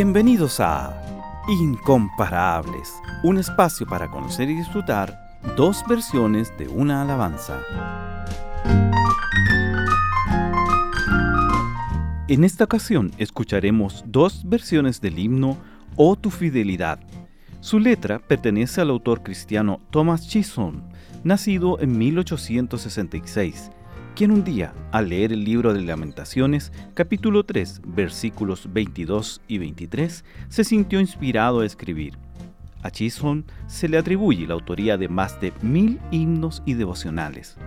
Bienvenidos a Incomparables, un espacio para conocer y disfrutar dos versiones de una alabanza. En esta ocasión escucharemos dos versiones del himno O tu fidelidad. Su letra pertenece al autor cristiano Thomas Chisholm, nacido en 1866 quien un día, al leer el libro de Lamentaciones, capítulo 3, versículos 22 y 23, se sintió inspirado a escribir. A Chisholm se le atribuye la autoría de más de mil himnos y devocionales.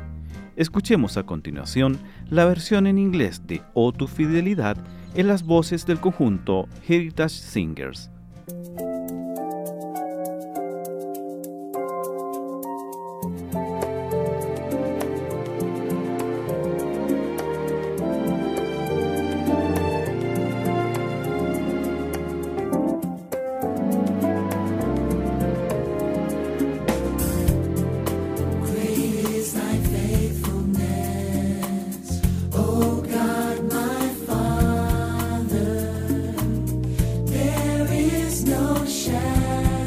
Escuchemos a continuación la versión en inglés de O tu fidelidad en las voces del conjunto Heritage Singers. love.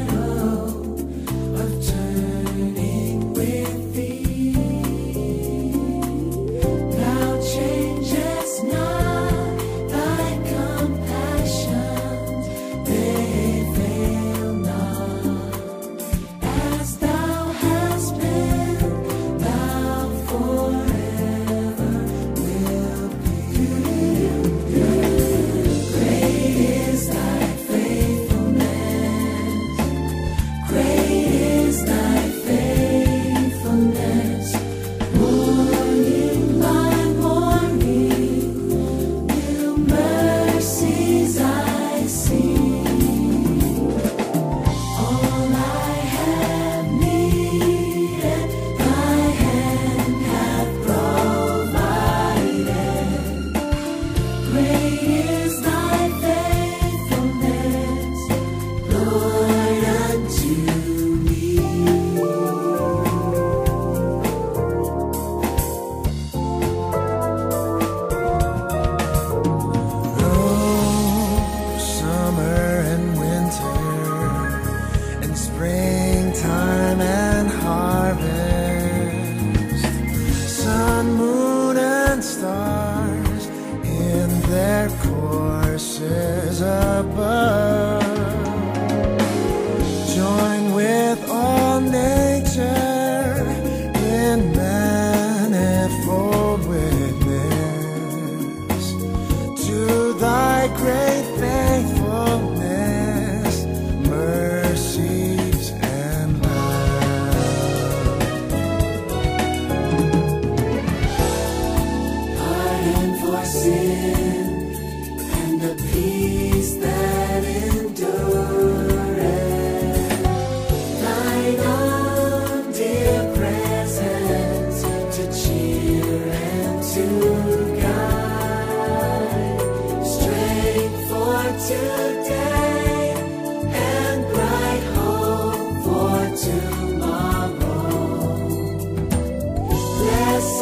above.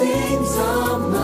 sings a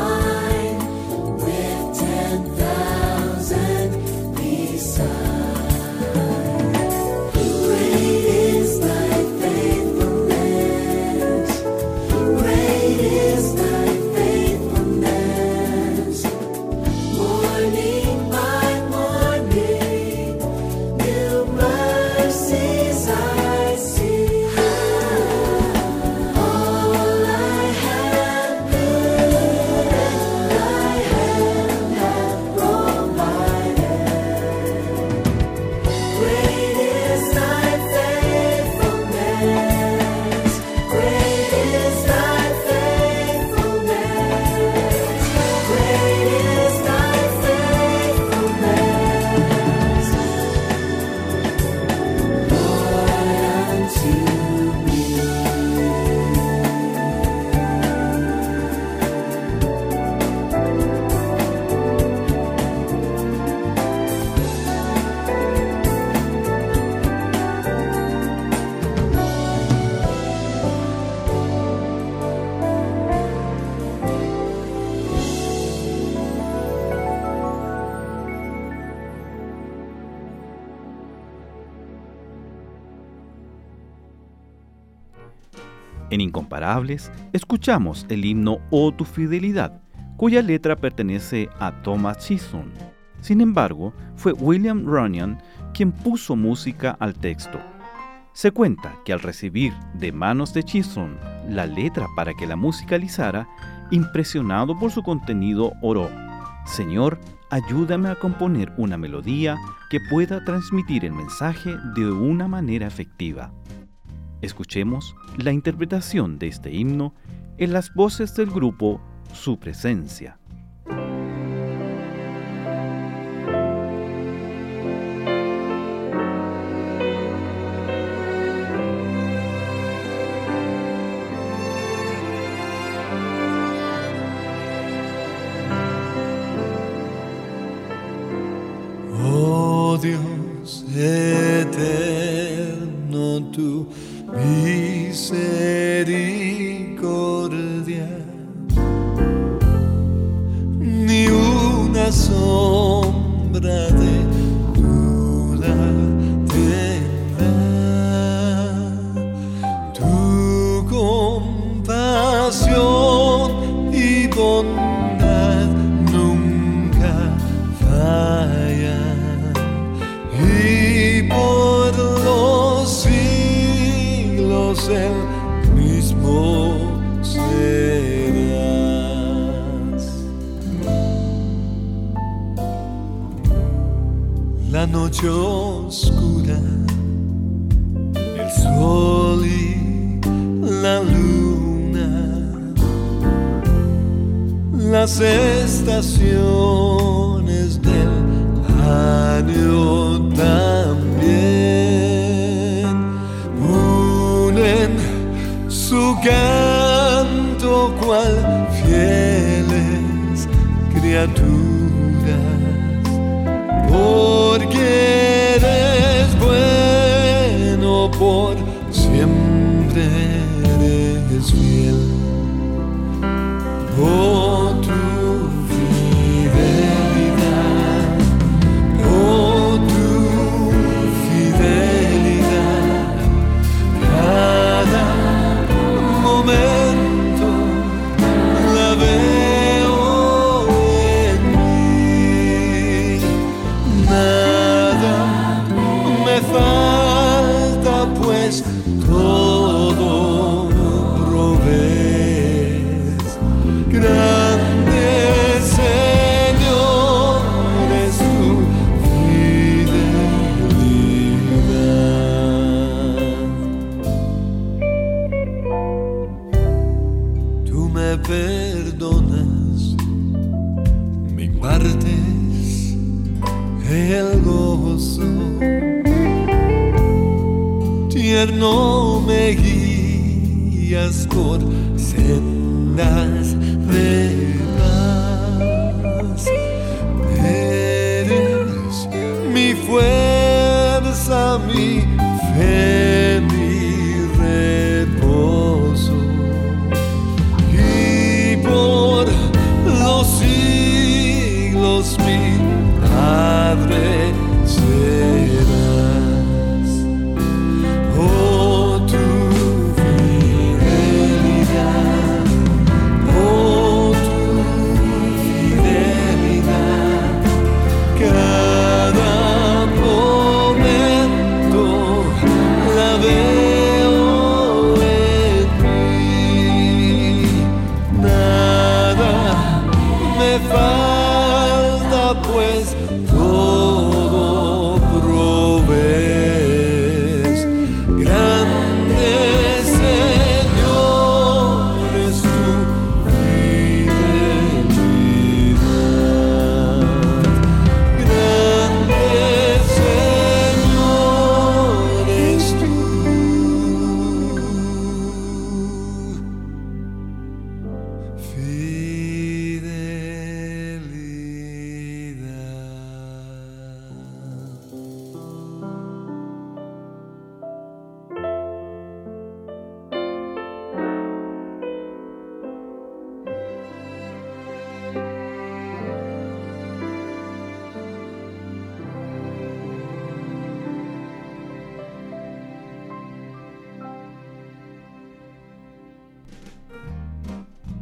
En Incomparables, escuchamos el himno Oh tu fidelidad, cuya letra pertenece a Thomas Chisholm. Sin embargo, fue William Runyon quien puso música al texto. Se cuenta que al recibir de manos de Chisholm la letra para que la musicalizara, impresionado por su contenido, oró, Señor, ayúdame a componer una melodía que pueda transmitir el mensaje de una manera efectiva. Escuchemos la interpretación de este himno en las voces del grupo Su Presencia. Oh Dios eterno, tu misericordia, ni una sombra de duda tendrá. Tu compasión y bondad noche oscura, el sol y la luna las estaciones del año también unen su canto cual fieles criaturas eres fiel guías por sendas de paz. Eres mi fuerza, mi fe, mi reposo. Y por los siglos mi Padre serás.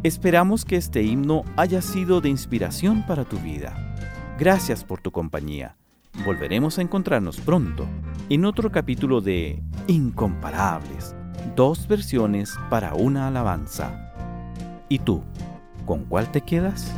Esperamos que este himno haya sido de inspiración para tu vida. Gracias por tu compañía. Volveremos a encontrarnos pronto en otro capítulo de Incomparables, dos versiones para una alabanza. ¿Y tú, con cuál te quedas?